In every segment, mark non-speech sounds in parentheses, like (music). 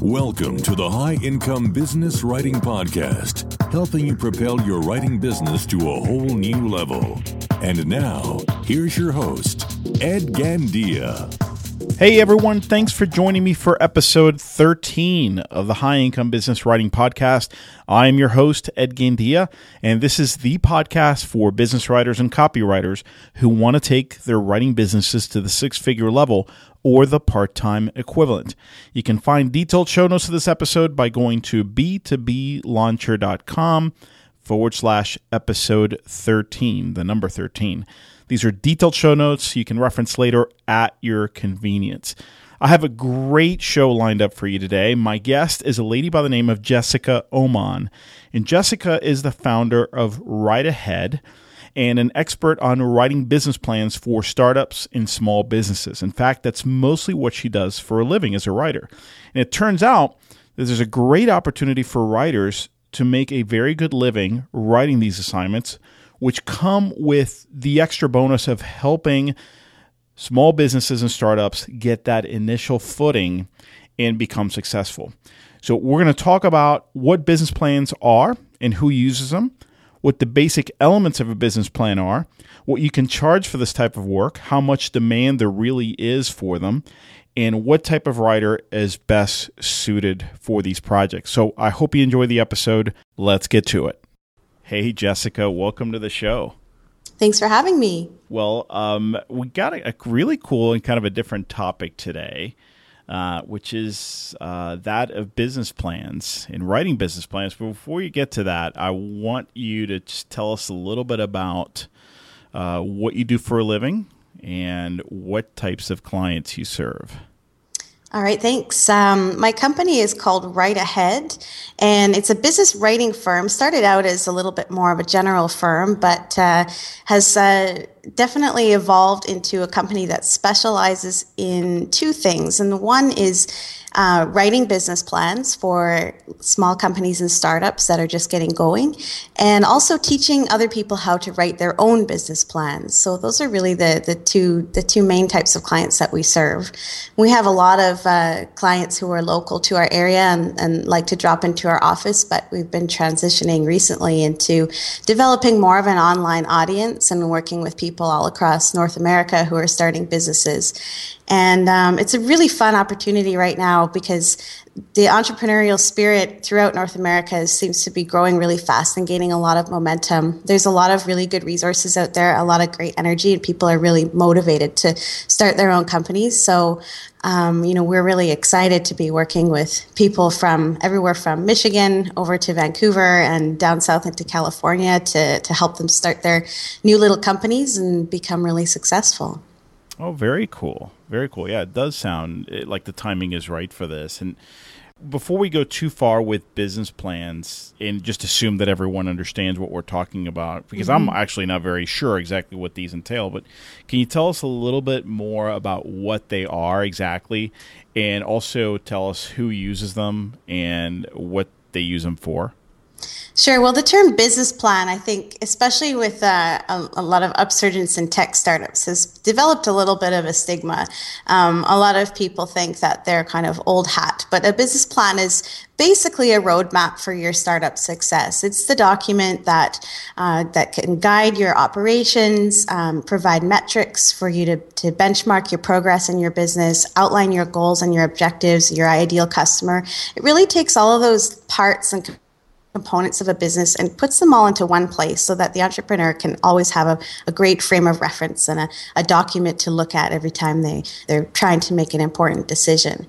Welcome to the High Income Business Writing Podcast, helping you propel your writing business to a whole new level. And now, here's your host, Ed Gandia. Hey everyone, thanks for joining me for episode 13 of the High Income Business Writing Podcast. I am your host, Ed Gandia, and this is the podcast for business writers and copywriters who want to take their writing businesses to the six figure level or the part time equivalent. You can find detailed show notes of this episode by going to b2blauncher.com forward slash episode 13, the number 13. These are detailed show notes you can reference later at your convenience. I have a great show lined up for you today. My guest is a lady by the name of Jessica Oman. And Jessica is the founder of Write Ahead and an expert on writing business plans for startups and small businesses. In fact, that's mostly what she does for a living as a writer. And it turns out that there's a great opportunity for writers to make a very good living writing these assignments which come with the extra bonus of helping small businesses and startups get that initial footing and become successful. So, we're going to talk about what business plans are and who uses them, what the basic elements of a business plan are, what you can charge for this type of work, how much demand there really is for them, and what type of writer is best suited for these projects. So, I hope you enjoy the episode. Let's get to it. Hey, Jessica, welcome to the show. Thanks for having me. Well, um, we got a, a, really cool and kind of a different topic today, uh, which is uh, that of business plans and writing business plans. But before you get to that, I want you to just tell us a little bit about uh, what you do for a living and what types of clients you serve. All right, thanks. Um, my company is called Write Ahead, and it's a business writing firm. Started out as a little bit more of a general firm, but uh, has uh, definitely evolved into a company that specializes in two things. And one is uh, writing business plans for small companies and startups that are just getting going, and also teaching other people how to write their own business plans. So those are really the the two the two main types of clients that we serve. We have a lot of uh, clients who are local to our area and, and like to drop into our office, but we've been transitioning recently into developing more of an online audience and working with people all across North America who are starting businesses. And um, it's a really fun opportunity right now because the entrepreneurial spirit throughout North America seems to be growing really fast and gaining a lot of momentum. There's a lot of really good resources out there, a lot of great energy, and people are really motivated to start their own companies. So, um, you know, we're really excited to be working with people from everywhere from Michigan over to Vancouver and down south into California to, to help them start their new little companies and become really successful. Oh, very cool. Very cool. Yeah, it does sound like the timing is right for this. And before we go too far with business plans and just assume that everyone understands what we're talking about, because mm-hmm. I'm actually not very sure exactly what these entail, but can you tell us a little bit more about what they are exactly and also tell us who uses them and what they use them for? Sure. Well, the term business plan, I think, especially with uh, a, a, lot of upsurgence in tech startups, has developed a little bit of a stigma. Um, a lot of people think that they're kind of old hat, but a business plan is basically a roadmap for your startup success. It's the document that uh, that can guide your operations, um, provide metrics for you to, to benchmark your progress in your business, outline your goals and your objectives, your ideal customer. It really takes all of those parts and components of a business and puts them all into one place so that the entrepreneur can always have a, a great frame of reference and a, a document to look at every time they, they're trying to make an important decision.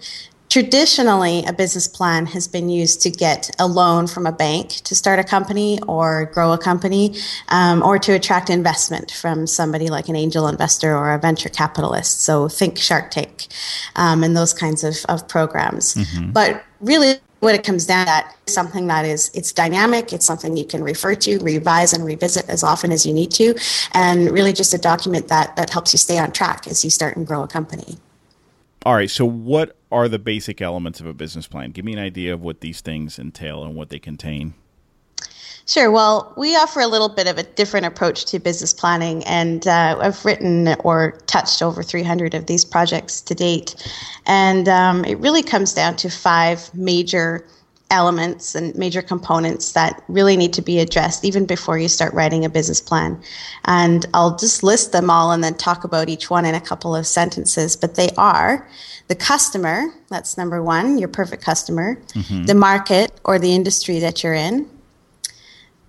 Traditionally, a business plan has been used to get a loan from a bank to start a company or grow a company, um, or to attract investment from somebody like an angel investor or a venture capitalist. So think Shark Tank um, and those kinds of, of programs. Mm-hmm. But really, what it comes down to something that is it's dynamic. It's something you can refer to revise and revisit as often as you need to and really just a document that that helps you stay on track as you start and grow a company. All right so what are the basic elements of a business plan? Give me an idea of what these things entail and what they contain Sure. Well, we offer a little bit of a different approach to business planning, and uh, I've written or touched over 300 of these projects to date. And um, it really comes down to five major elements and major components that really need to be addressed even before you start writing a business plan. And I'll just list them all and then talk about each one in a couple of sentences. But they are the customer, that's number one, your perfect customer, mm-hmm. the market or the industry that you're in,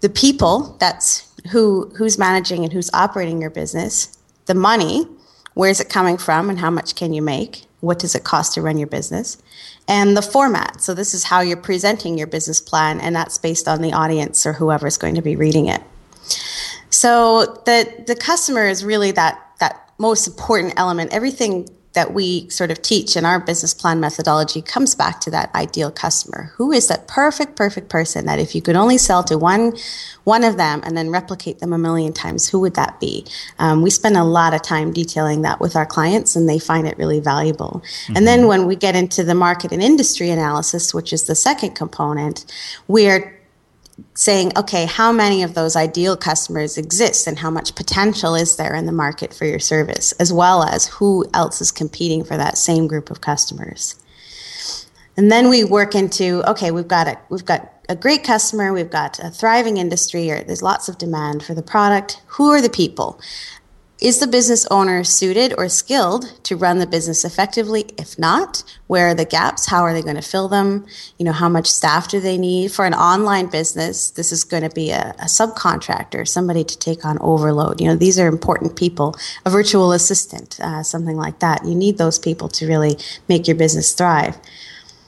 the people, that's who who's managing and who's operating your business, the money, where's it coming from and how much can you make? What does it cost to run your business? And the format. So this is how you're presenting your business plan and that's based on the audience or whoever's going to be reading it. So the the customer is really that that most important element. Everything that we sort of teach in our business plan methodology comes back to that ideal customer. Who is that perfect, perfect person that if you could only sell to one, one of them and then replicate them a million times, who would that be? Um, we spend a lot of time detailing that with our clients and they find it really valuable. Mm-hmm. And then when we get into the market and industry analysis, which is the second component, we're saying, okay, how many of those ideal customers exist and how much potential is there in the market for your service, as well as who else is competing for that same group of customers. And then we work into, okay, we've got a, we've got a great customer, we've got a thriving industry, or there's lots of demand for the product. Who are the people? Is the business owner suited or skilled to run the business effectively? If not, where are the gaps? How are they going to fill them? You know, how much staff do they need? For an online business, this is going to be a, a subcontractor, somebody to take on overload. You know, these are important people. A virtual assistant, uh, something like that. You need those people to really make your business thrive.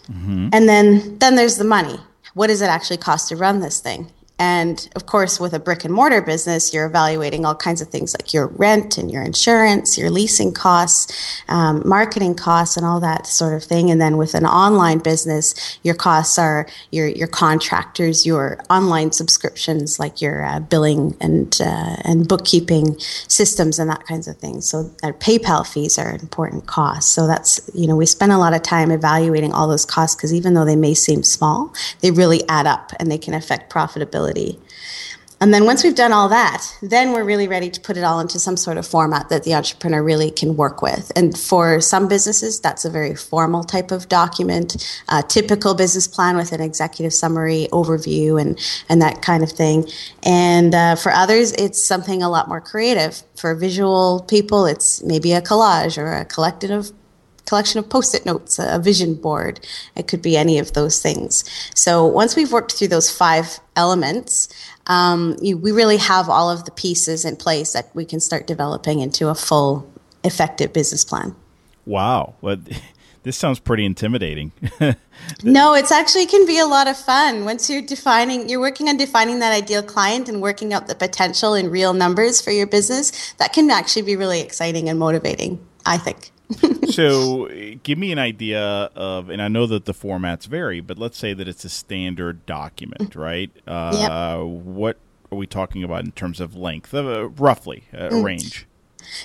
Mm-hmm. And then, then there's the money. What does it actually cost to run this thing? And of course, with a brick and mortar business, you're evaluating all kinds of things like your rent and your insurance, your leasing costs, um, marketing costs, and all that sort of thing. And then with an online business, your costs are your your contractors, your online subscriptions, like your uh, billing and uh, and bookkeeping systems and that kinds of things. So uh, PayPal fees are important costs. So that's you know we spend a lot of time evaluating all those costs because even though they may seem small, they really add up and they can affect profitability and then once we've done all that, then we're really ready to put it all into some sort of format that the entrepreneur really can work with. And for some businesses, that's a very formal type of document, a typical business plan with an executive summary, overview, and, and that kind of thing. And uh, for others, it's something a lot more creative. For visual people, it's maybe a collage or a collective collection of post-it notes, a vision board. It could be any of those things. So once we've worked through those five elements, um, you, we really have all of the pieces in place that we can start developing into a full, effective business plan. Wow. Well, (laughs) this sounds pretty intimidating. (laughs) no, it's actually can be a lot of fun once you're defining, you're working on defining that ideal client and working out the potential in real numbers for your business. That can actually be really exciting and motivating, I think. (laughs) so give me an idea of and i know that the formats vary but let's say that it's a standard document right uh, yep. what are we talking about in terms of length uh, roughly a mm. range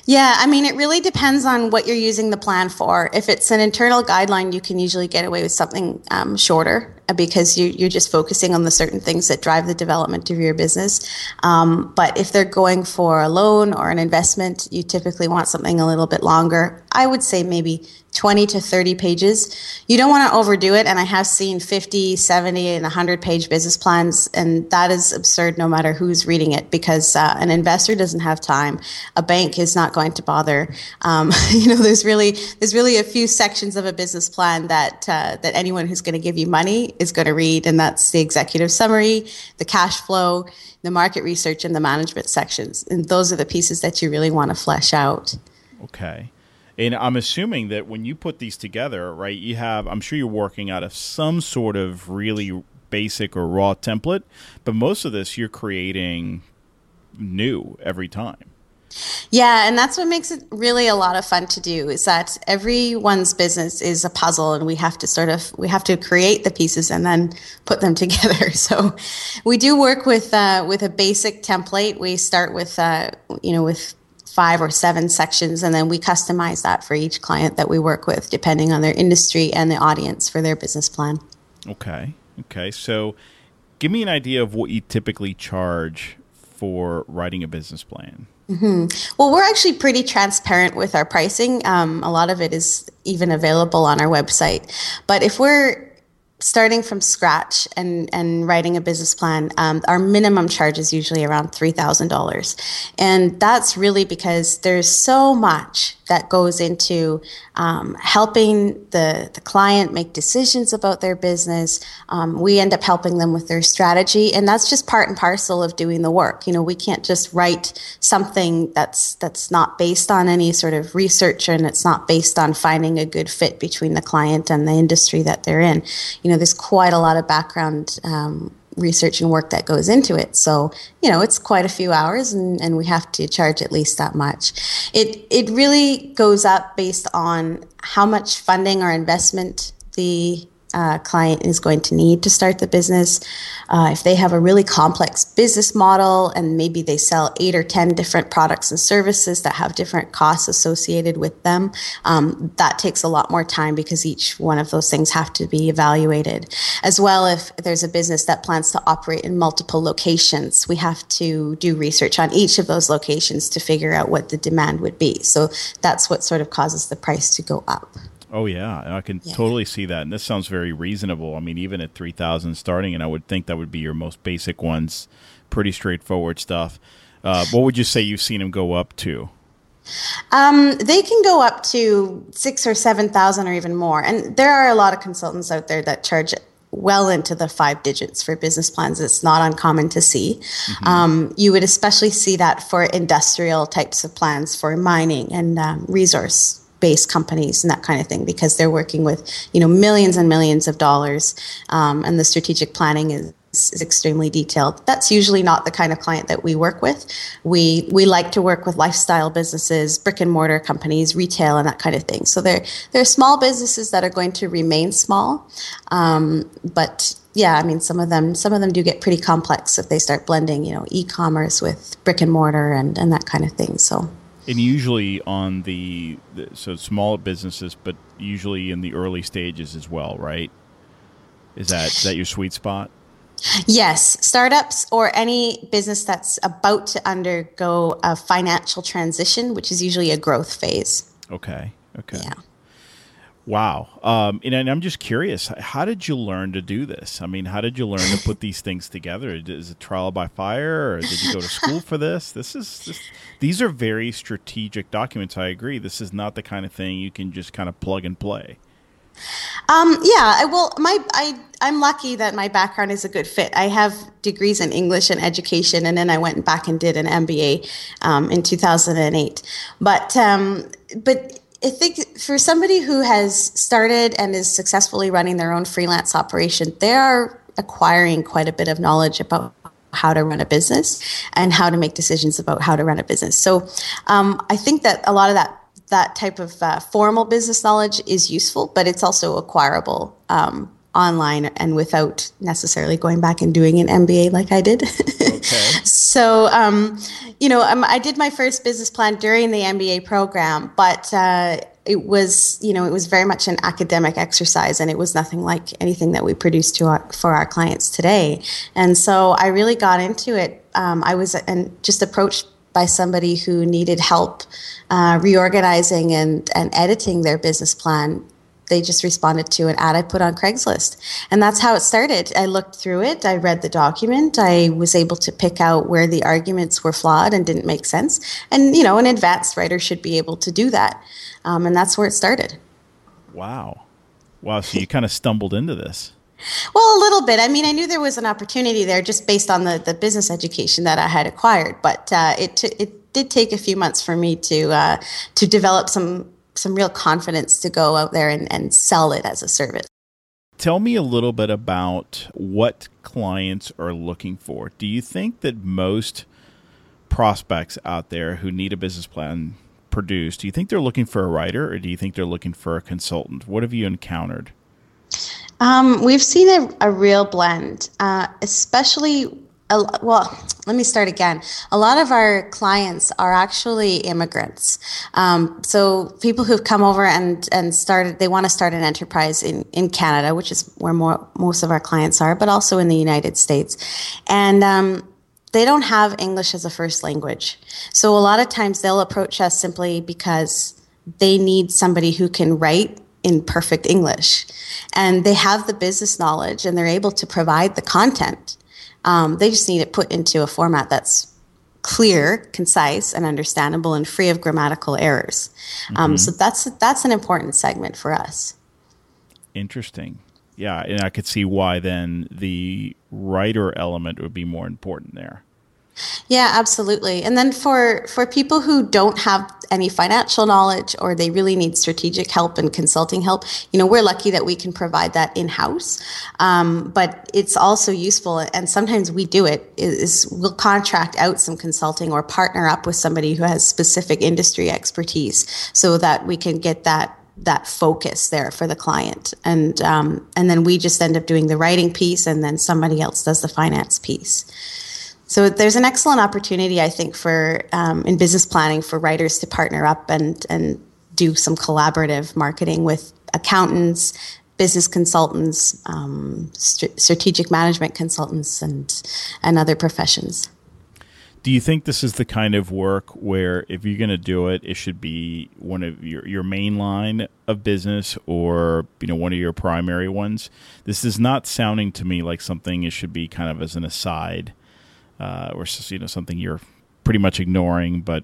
yeah, I mean, it really depends on what you're using the plan for. If it's an internal guideline, you can usually get away with something um, shorter uh, because you, you're just focusing on the certain things that drive the development of your business. Um, but if they're going for a loan or an investment, you typically want something a little bit longer. I would say maybe 20 to 30 pages. You don't want to overdo it. And I have seen 50, 70, and 100 page business plans. And that is absurd no matter who's reading it because uh, an investor doesn't have time. A bank is not going to bother. Um, (laughs) you know, there's really, there's really a few sections of a business plan that, uh, that anyone who's going to give you money is going to read. And that's the executive summary, the cash flow, the market research, and the management sections. And those are the pieces that you really want to flesh out. Okay. And I'm assuming that when you put these together, right, you have, I'm sure you're working out of some sort of really basic or raw template, but most of this you're creating new every time. Yeah, and that's what makes it really a lot of fun to do is that everyone's business is a puzzle and we have to sort of we have to create the pieces and then put them (laughs) together. So we do work with uh, with a basic template. We start with uh, you know with five or seven sections, and then we customize that for each client that we work with, depending on their industry and the audience for their business plan. Okay. Okay. So give me an idea of what you typically charge for writing a business plan. Mm-hmm. Well, we're actually pretty transparent with our pricing. Um, a lot of it is even available on our website. But if we're starting from scratch and, and writing a business plan, um, our minimum charge is usually around $3,000. And that's really because there's so much that goes into um, helping the, the client make decisions about their business. Um, we end up helping them with their strategy, and that's just part and parcel of doing the work. You know, we can't just write something that's that's not based on any sort of research and it's not based on finding a good fit between the client and the industry that they're in. You know, there's quite a lot of background um, research and work that goes into it. So, you know, it's quite a few hours and, and we have to charge at least that much. It, it really goes up based on how much funding or investment the uh, client is going to need to start the business. Uh, if they have a really complex business model and maybe they sell eight or 10 different products and services that have different costs associated with them, um, that takes a lot more time because each one of those things have to be evaluated. As well, if there's a business that plans to operate in multiple locations, we have to do research on each of those locations to figure out what the demand would be. So that's what sort of causes the price to go up. Oh yeah, I can yeah. totally see that, and this sounds very reasonable. I mean, even at three thousand starting, and I would think that would be your most basic ones, pretty straightforward stuff. Uh, what would you say you've seen them go up to? Um, they can go up to six or seven thousand, or even more. And there are a lot of consultants out there that charge well into the five digits for business plans. It's not uncommon to see. Mm-hmm. Um, you would especially see that for industrial types of plans for mining and um, resource based companies and that kind of thing because they're working with you know millions and millions of dollars um, and the strategic planning is is extremely detailed. That's usually not the kind of client that we work with. We we like to work with lifestyle businesses, brick and mortar companies, retail, and that kind of thing. So they're they're small businesses that are going to remain small, um, but yeah, I mean some of them some of them do get pretty complex if they start blending, you know, e-commerce with brick and mortar and and that kind of thing. So and usually on the, the, so small businesses, but usually in the early stages as well, right? Is that is that your sweet spot? Yes, startups or any business that's about to undergo a financial transition, which is usually a growth phase. Okay. Okay. Yeah. Wow. Um, and, and, I'm just curious, how did you learn to do this? I mean, how did you learn to (laughs) put these things together? Is it trial by fire, or did you go to school for this? This is this, these are very strategic documents. I agree. This is not the kind of thing you can just kind of plug and play. Um, yeah, I, well, my I I'm lucky that my background is a good fit. I have degrees in English and education, and then I went back and did an MBA um, in 2008. But um, but I think for somebody who has started and is successfully running their own freelance operation, they are acquiring quite a bit of knowledge about how to run a business and how to make decisions about how to run a business. So um, I think that a lot of that that type of uh, formal business knowledge is useful, but it's also acquirable um, online and without necessarily going back and doing an MBA like I did. Okay. (laughs) so, um, you know, um, I did my first business plan during the MBA program, but uh, it was, you know, it was very much an academic exercise, and it was nothing like anything that we produce to our, for our clients today. And so, I really got into it. Um, I was and just approached by somebody who needed help uh, reorganizing and, and editing their business plan they just responded to an ad I put on Craigslist. And that's how it started. I looked through it, I read the document, I was able to pick out where the arguments were flawed and didn't make sense. And, you know, an advanced writer should be able to do that. Um, and that's where it started. Wow. Wow. So you kind of stumbled into this. Well, a little bit. I mean, I knew there was an opportunity there just based on the, the business education that I had acquired, but uh, it, t- it did take a few months for me to uh, to develop some some real confidence to go out there and, and sell it as a service. Tell me a little bit about what clients are looking for. Do you think that most prospects out there who need a business plan produced, do you think they're looking for a writer or do you think they're looking for a consultant? What have you encountered? Um, we've seen a, a real blend, uh, especially a, well, let me start again. A lot of our clients are actually immigrants. Um, so people who've come over and, and started, they want to start an enterprise in, in Canada, which is where more, most of our clients are, but also in the United States. And, um, they don't have English as a first language. So a lot of times they'll approach us simply because they need somebody who can write in perfect English. And they have the business knowledge and they're able to provide the content um, they just need it put into a format that's clear, concise, and understandable, and free of grammatical errors. Um, mm-hmm. So that's that's an important segment for us. Interesting. Yeah, and I could see why then the writer element would be more important there. Yeah, absolutely. And then for for people who don't have any financial knowledge or they really need strategic help and consulting help, you know, we're lucky that we can provide that in house. Um, but it's also useful, and sometimes we do it. Is we'll contract out some consulting or partner up with somebody who has specific industry expertise, so that we can get that that focus there for the client and um, and then we just end up doing the writing piece and then somebody else does the finance piece so there's an excellent opportunity, I think, for um, in business planning for writers to partner up and and do some collaborative marketing with accountants, business consultants, um, st- strategic management consultants, and and other professions. Do you think this is the kind of work where if you're going to do it, it should be one of your, your main line of business or you know one of your primary ones? This is not sounding to me like something it should be kind of as an aside uh, or you know something you're pretty much ignoring, but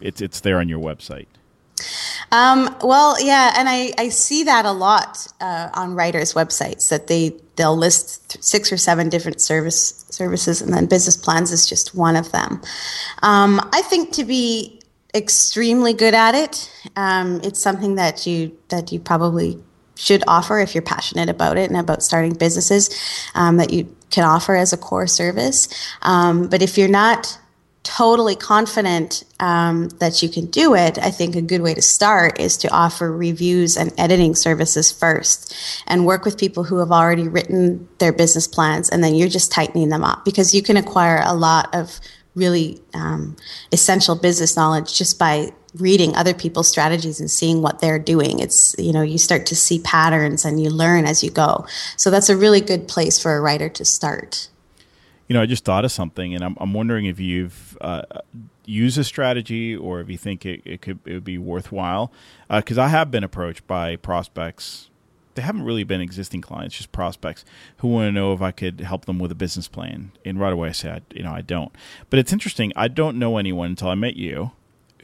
it's it's there on your website. Um, well, yeah, and I, I see that a lot uh, on writers' websites that they they'll list six or seven different service services, and then business plans is just one of them. Um, I think to be extremely good at it, um, it's something that you that you probably should offer if you're passionate about it and about starting businesses um, that you can offer as a core service. Um, but if you're not totally confident um, that you can do it, I think a good way to start is to offer reviews and editing services first and work with people who have already written their business plans and then you're just tightening them up because you can acquire a lot of really um, essential business knowledge just by reading other people's strategies and seeing what they're doing. It's, you know, you start to see patterns and you learn as you go. So that's a really good place for a writer to start. You know, I just thought of something and I'm, I'm wondering if you've uh, used a strategy or if you think it, it could it would be worthwhile. Because uh, I have been approached by prospects. They haven't really been existing clients, just prospects who want to know if I could help them with a business plan. And right away I said, you know, I don't. But it's interesting. I don't know anyone until I met you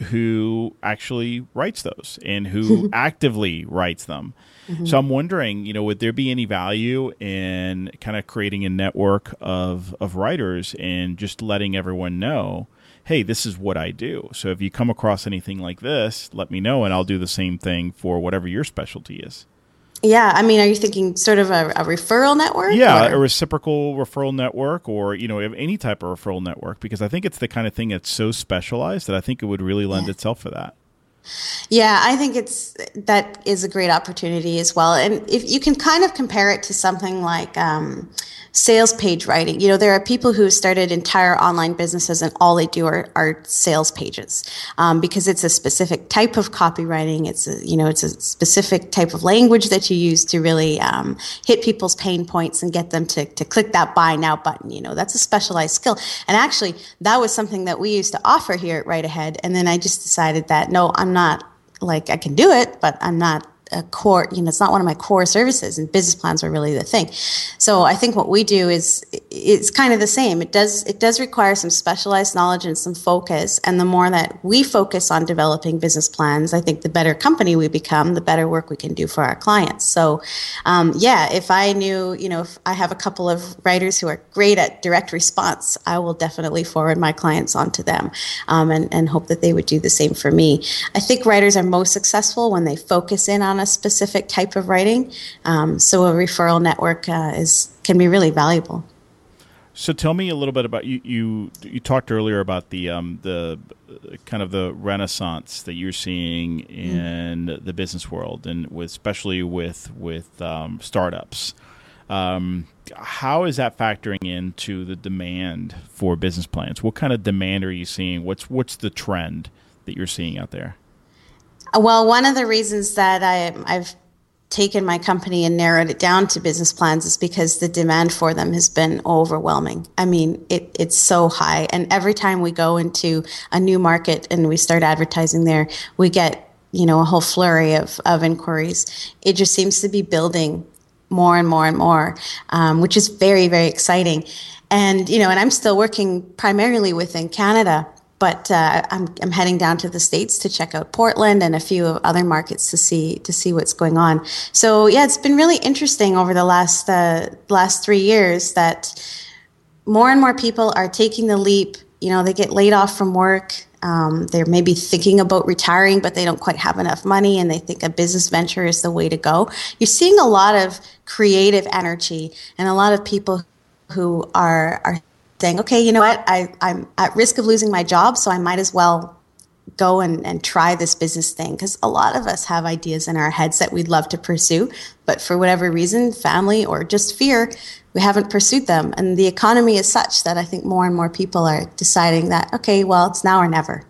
who actually writes those and who (laughs) actively writes them. Mm-hmm. So I'm wondering, you know, would there be any value in kind of creating a network of of writers and just letting everyone know, hey, this is what I do. So if you come across anything like this, let me know and I'll do the same thing for whatever your specialty is. Yeah, I mean, are you thinking sort of a, a referral network? Yeah, or? a reciprocal referral network, or you know, any type of referral network, because I think it's the kind of thing that's so specialized that I think it would really lend yeah. itself for that. Yeah, I think it's that is a great opportunity as well, and if you can kind of compare it to something like. Um, sales page writing. You know, there are people who started entire online businesses and all they do are, are sales pages um, because it's a specific type of copywriting. It's a, you know, it's a specific type of language that you use to really um, hit people's pain points and get them to, to click that buy now button. You know, that's a specialized skill. And actually, that was something that we used to offer here at Write Ahead. And then I just decided that no, I'm not like I can do it, but I'm not a core, you know, it's not one of my core services and business plans are really the thing. So I think what we do is it's kind of the same. It does it does require some specialized knowledge and some focus. And the more that we focus on developing business plans, I think the better company we become, the better work we can do for our clients. So um, yeah, if I knew, you know, if I have a couple of writers who are great at direct response, I will definitely forward my clients onto them um, and, and hope that they would do the same for me. I think writers are most successful when they focus in on a specific type of writing. Um, so a referral network uh, is can be really valuable. So tell me a little bit about you. You, you talked earlier about the um, the kind of the renaissance that you're seeing in mm. the business world, and with, especially with with um, startups. Um, how is that factoring into the demand for business plans? What kind of demand are you seeing? What's what's the trend that you're seeing out there? Well, one of the reasons that I, I've taken my company and narrowed it down to business plans is because the demand for them has been overwhelming. I mean, it, it's so high. And every time we go into a new market and we start advertising there, we get, you know, a whole flurry of, of inquiries. It just seems to be building more and more and more, um, which is very, very exciting. And, you know, and I'm still working primarily within Canada but uh, I'm, I'm heading down to the states to check out Portland and a few other markets to see to see what's going on. So yeah, it's been really interesting over the last uh, last three years that more and more people are taking the leap. You know, they get laid off from work. Um, they're maybe thinking about retiring, but they don't quite have enough money, and they think a business venture is the way to go. You're seeing a lot of creative energy and a lot of people who are are saying, okay, you know what, I, I'm at risk of losing my job, so I might as well go and, and try this business thing. Because a lot of us have ideas in our heads that we'd love to pursue, but for whatever reason, family or just fear, we haven't pursued them. And the economy is such that I think more and more people are deciding that, okay, well, it's now or never.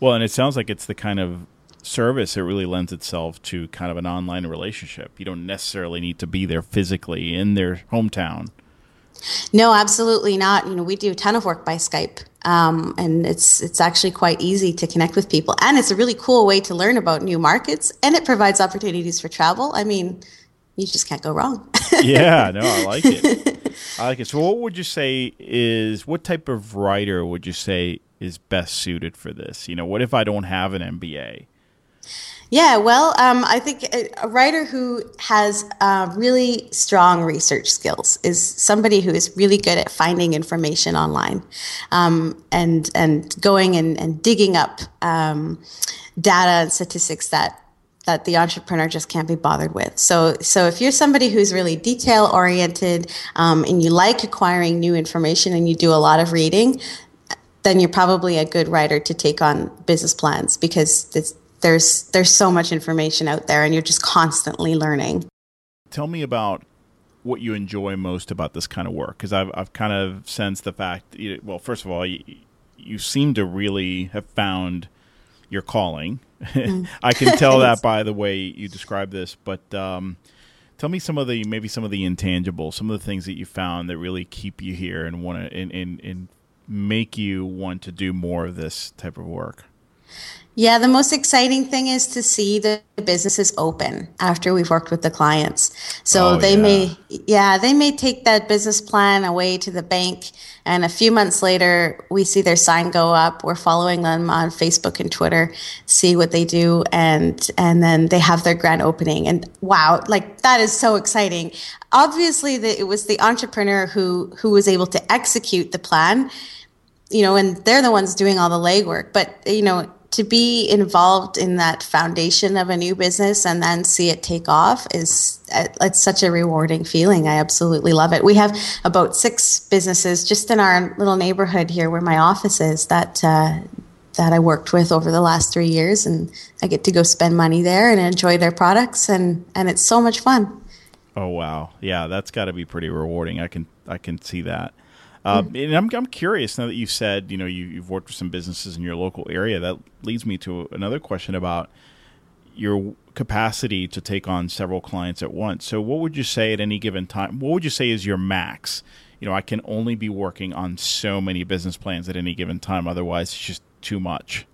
Well, and it sounds like it's the kind of service it really lends itself to kind of an online relationship. You don't necessarily need to be there physically in their hometown no, absolutely not. You know, we do a ton of work by Skype, um, and it's it's actually quite easy to connect with people, and it's a really cool way to learn about new markets, and it provides opportunities for travel. I mean, you just can't go wrong. (laughs) yeah, no, I like it. (laughs) I like it. So, what would you say is what type of writer would you say is best suited for this? You know, what if I don't have an MBA? Yeah, well, um, I think a, writer who has uh, really strong research skills is somebody who is really good at finding information online um, and and going and, and digging up um, data and statistics that that the entrepreneur just can't be bothered with. So, so if you're somebody who's really detail oriented um, and you like acquiring new information and you do a lot of reading, then you're probably a good writer to take on business plans because it's there's there's so much information out there and you're just constantly learning. Tell me about what you enjoy most about this kind of work because I've, I've kind of sensed the fact well first of all you, you seem to really have found your calling. Mm. (laughs) i can tell that (laughs) by the way you describe this but um, tell me some of the maybe some of the intangibles some of the things that you found that really keep you here and want to and, and, and make you want to do more of this type of work yeah, the most exciting thing is to see the businesses open after we've worked with the clients. So oh, they yeah. may, yeah, they may take that business plan away to the bank, and a few months later, we see their sign go up. We're following them on Facebook and Twitter, see what they do, and and then they have their grand opening. And wow, like that is so exciting. Obviously, the, it was the entrepreneur who who was able to execute the plan, you know, and they're the ones doing all the legwork. But you know to be involved in that foundation of a new business and then see it take off is it's such a rewarding feeling. I absolutely love it. We have about six businesses just in our little neighborhood here where my office is that uh, that I worked with over the last three years, and I get to go spend money there and enjoy their products, and and it's so much fun. Oh wow, yeah, that's got to be pretty rewarding. I can I can see that. Uh. And I'm, I'm curious now that you've said, you know, you, have worked with some businesses in your local area. That leads me to another question about your capacity to take on several clients at once. So, what would you say at any given time? What would you say is your max? You know, I can only be working on so many business plans at any given time. Otherwise, it's just too much.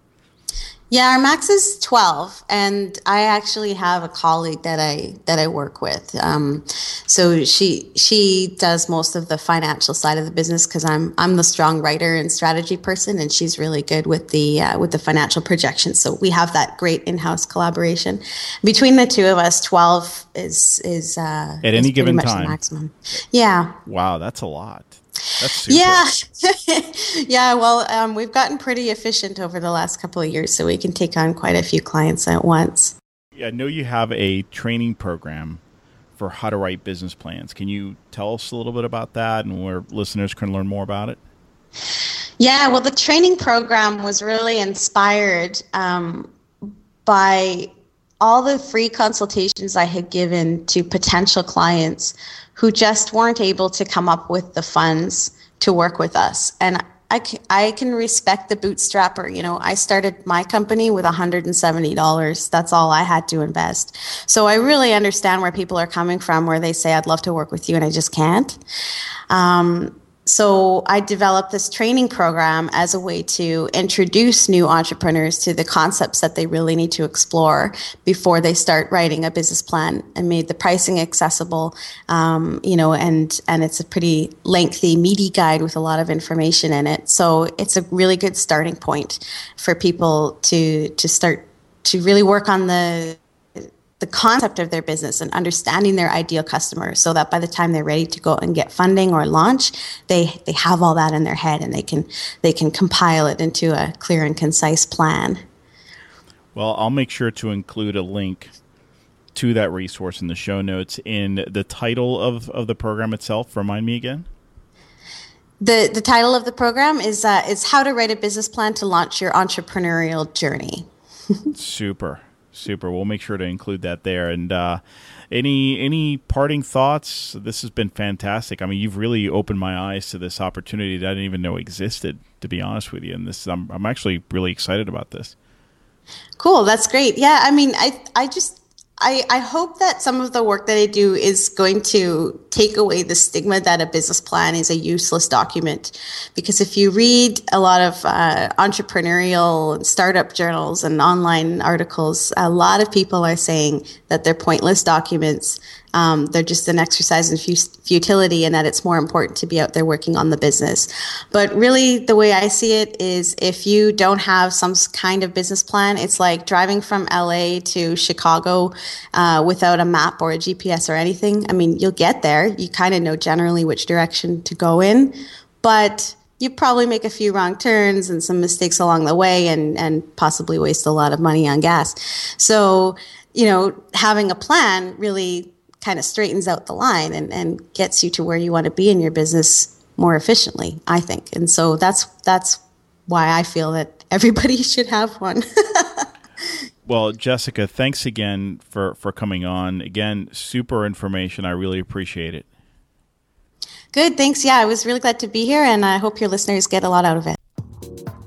Yeah, our max is twelve, and I actually have a colleague that I that I work with. Um, so she she does most of the financial side of the business because I'm I'm the strong writer and strategy person, and she's really good with the uh, with the financial projections. So we have that great in house collaboration between the two of us. Twelve is is uh, at any given time maximum. Yeah. Wow, that's a lot. Yeah, (laughs) yeah. Well, um, we've gotten pretty efficient over the last couple of years, so we can take on quite a few clients at once. Yeah, I know you have a training program for how to write business plans. Can you tell us a little bit about that and where listeners can learn more about it? Yeah, well, the training program was really inspired um, by all the free consultations I had given to potential clients who just weren't able to come up with the funds to work with us. And I can, I can respect the bootstrapper. You know, I started my company with $170. That's all I had to invest. So I really understand where people are coming from, where they say, I'd love to work with you and I just can't. Um, so I developed this training program as a way to introduce new entrepreneurs to the concepts that they really need to explore before they start writing a business plan and made the pricing accessible um, you know and and it's a pretty lengthy meaty guide with a lot of information in it. So it's a really good starting point for people to to start to really work on the the concept of their business and understanding their ideal customer so that by the time they're ready to go and get funding or launch they they have all that in their head and they can they can compile it into a clear and concise plan. Well i'll make sure to include a link to that resource in the show notes. In the title of, of the program itself remind me again? The the title of the program is uh, is how to write a business plan to launch your entrepreneurial journey. (laughs) Super Super. We'll make sure to include that there. And uh, any any parting thoughts? This has been fantastic. I mean, you've really opened my eyes to this opportunity that I didn't even know existed. To be honest with you, and this I'm I'm actually really excited about this. Cool. That's great. Yeah. I mean, I I just I, I hope that some of the work that I do is going to take away the stigma that a business plan is a useless document. Because if you read a lot of uh, entrepreneurial and startup journals and online articles, a lot of people are saying that they're pointless documents um, they're just an exercise in futility and that it's more important to be out there working on the business. But really, the way I see it is if you don't have some kind of business plan, it's like driving from LA to Chicago uh, without a map or a GPS or anything. I mean, you'll get there. You kind of know generally which direction to go in, but you probably make a few wrong turns and some mistakes along the way and, and possibly waste a lot of money on gas. So, you know, having a plan really kind of straightens out the line and, and gets you to where you want to be in your business more efficiently, I think. And so that's that's why I feel that (laughs) everybody should have one. (laughs) well, Jessica, thanks again for, for coming on. Again, super information. I really appreciate it. Good, thanks. Yeah, I was really glad to be here, and I hope your listeners get a lot out of it.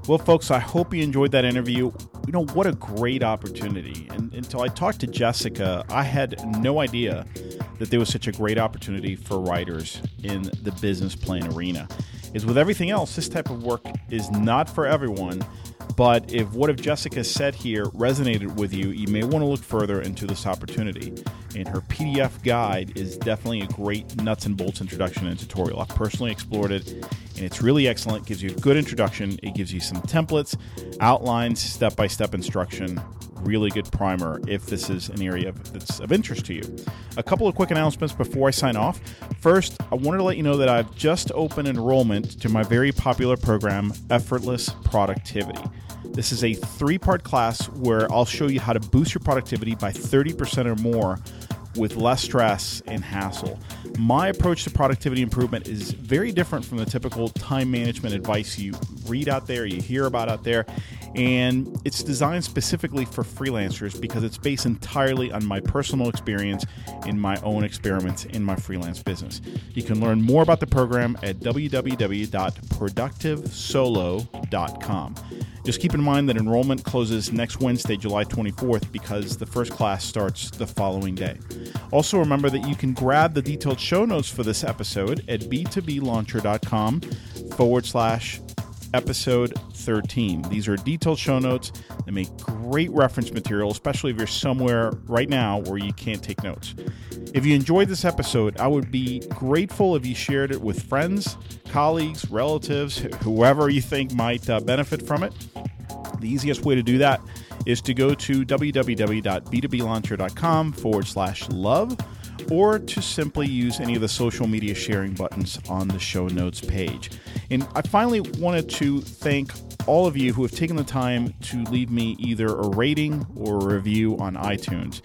Well, folks, I hope you enjoyed that interview. You know, what a great opportunity. And until I talked to Jessica, I had no idea that there was such a great opportunity for writers in the business plan arena. Is with everything else, this type of work is not for everyone. But if what if Jessica said here resonated with you, you may want to look further into this opportunity. And her PDF guide is definitely a great nuts and bolts introduction and tutorial. I've personally explored it, and it's really excellent. It gives you a good introduction. It gives you some templates, outlines, step by step instruction. Really good primer if this is an area that's of interest to you. A couple of quick announcements before I sign off. First, I wanted to let you know that I've just opened enrollment to my very popular program, Effortless Productivity. This is a three part class where I'll show you how to boost your productivity by 30% or more with less stress and hassle. My approach to productivity improvement is very different from the typical time management advice you read out there, you hear about out there, and it's designed specifically for freelancers because it's based entirely on my personal experience in my own experiments in my freelance business. You can learn more about the program at www.productivesolo.com. Just keep in mind that enrollment closes next Wednesday, July 24th, because the first class starts the following day. Also, remember that you can grab the detailed show notes for this episode at b2blauncher.com forward slash episode 13. These are detailed show notes that make great reference material, especially if you're somewhere right now where you can't take notes. If you enjoyed this episode, I would be grateful if you shared it with friends, colleagues, relatives, whoever you think might uh, benefit from it. The easiest way to do that is to go to www.b2blauncher.com forward slash love or to simply use any of the social media sharing buttons on the show notes page. And I finally wanted to thank all of you who have taken the time to leave me either a rating or a review on iTunes.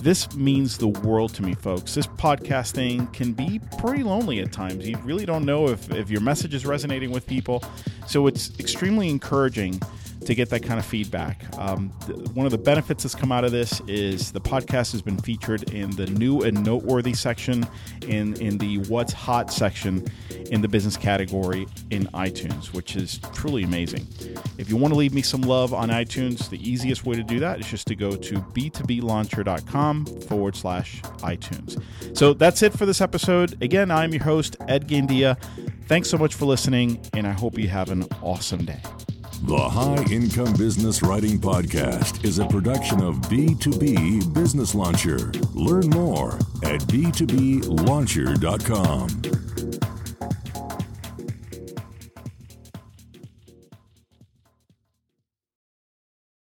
This means the world to me, folks. This podcast thing can be pretty lonely at times. You really don't know if, if your message is resonating with people. So it's extremely encouraging to get that kind of feedback. Um, one of the benefits that's come out of this is the podcast has been featured in the new and noteworthy section, in in the what's hot section, in the business category in iTunes, which is truly amazing. If you want to leave me some love on iTunes, the easiest way to do that is just to go to b2blauncher.com forward slash iTunes. So that's it for this episode. Again, I'm your host, Ed Gandia. Thanks so much for listening, and I hope you have an awesome day. The High Income Business Writing Podcast is a production of B2B Business Launcher. Learn more at b2blauncher.com.